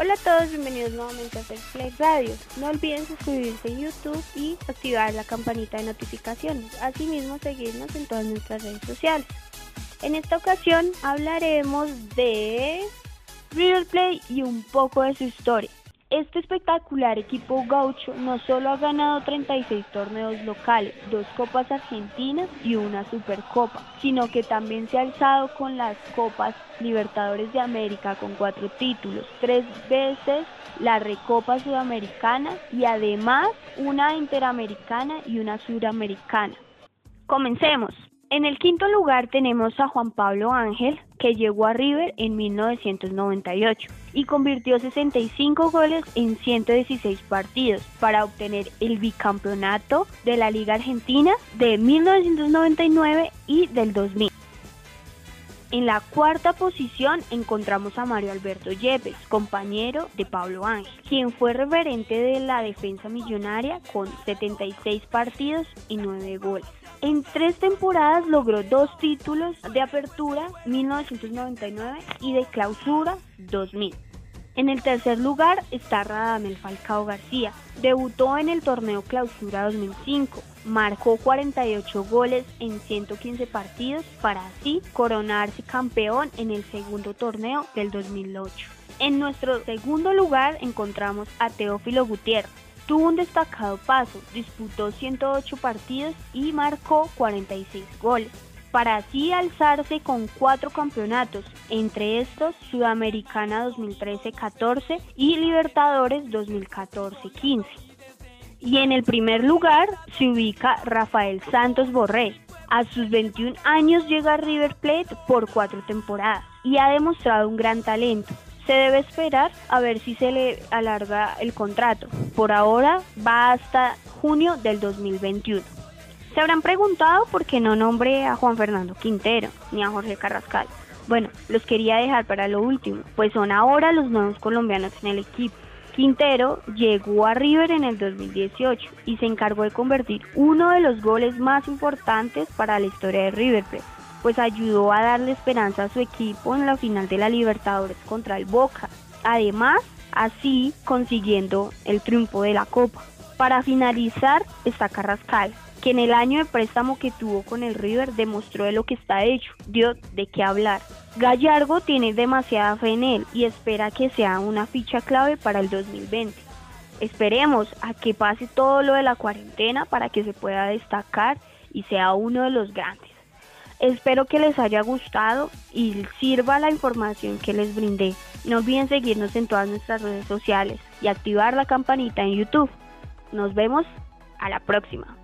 Hola a todos, bienvenidos nuevamente a Play Radio. No olviden suscribirse en YouTube y activar la campanita de notificaciones. Asimismo, seguirnos en todas nuestras redes sociales. En esta ocasión hablaremos de River Play y un poco de su historia. Este espectacular equipo gaucho no solo ha ganado 36 torneos locales, dos copas argentinas y una supercopa, sino que también se ha alzado con las copas Libertadores de América con cuatro títulos, tres veces la Recopa Sudamericana y además una Interamericana y una Suramericana. Comencemos. En el quinto lugar tenemos a Juan Pablo Ángel, que llegó a River en 1998 y convirtió 65 goles en 116 partidos para obtener el bicampeonato de la Liga Argentina de 1999 y del 2000. En la cuarta posición encontramos a Mario Alberto Yepes, compañero de Pablo Ángel, quien fue referente de la defensa millonaria con 76 partidos y 9 goles. En tres temporadas logró dos títulos de apertura 1999 y de clausura 2000. En el tercer lugar está Radamel Falcao García. Debutó en el torneo Clausura 2005. Marcó 48 goles en 115 partidos para así coronarse campeón en el segundo torneo del 2008. En nuestro segundo lugar encontramos a Teófilo Gutiérrez. Tuvo un destacado paso, disputó 108 partidos y marcó 46 goles para así alzarse con cuatro campeonatos, entre estos Sudamericana 2013-14 y Libertadores 2014-15. Y en el primer lugar se ubica Rafael Santos Borré. A sus 21 años llega a River Plate por cuatro temporadas y ha demostrado un gran talento. Se debe esperar a ver si se le alarga el contrato. Por ahora va hasta junio del 2021. Se habrán preguntado por qué no nombré a Juan Fernando Quintero ni a Jorge Carrascal. Bueno, los quería dejar para lo último, pues son ahora los nuevos colombianos en el equipo. Quintero llegó a River en el 2018 y se encargó de convertir uno de los goles más importantes para la historia de River pues ayudó a darle esperanza a su equipo en la final de la Libertadores contra el Boca. Además, así consiguiendo el triunfo de la Copa. Para finalizar está Carrascal, que en el año de préstamo que tuvo con el River demostró de lo que está hecho, dio de qué hablar. Gallardo tiene demasiada fe en él y espera que sea una ficha clave para el 2020. Esperemos a que pase todo lo de la cuarentena para que se pueda destacar y sea uno de los grandes. Espero que les haya gustado y sirva la información que les brindé. No olviden seguirnos en todas nuestras redes sociales y activar la campanita en YouTube. Nos vemos a la próxima.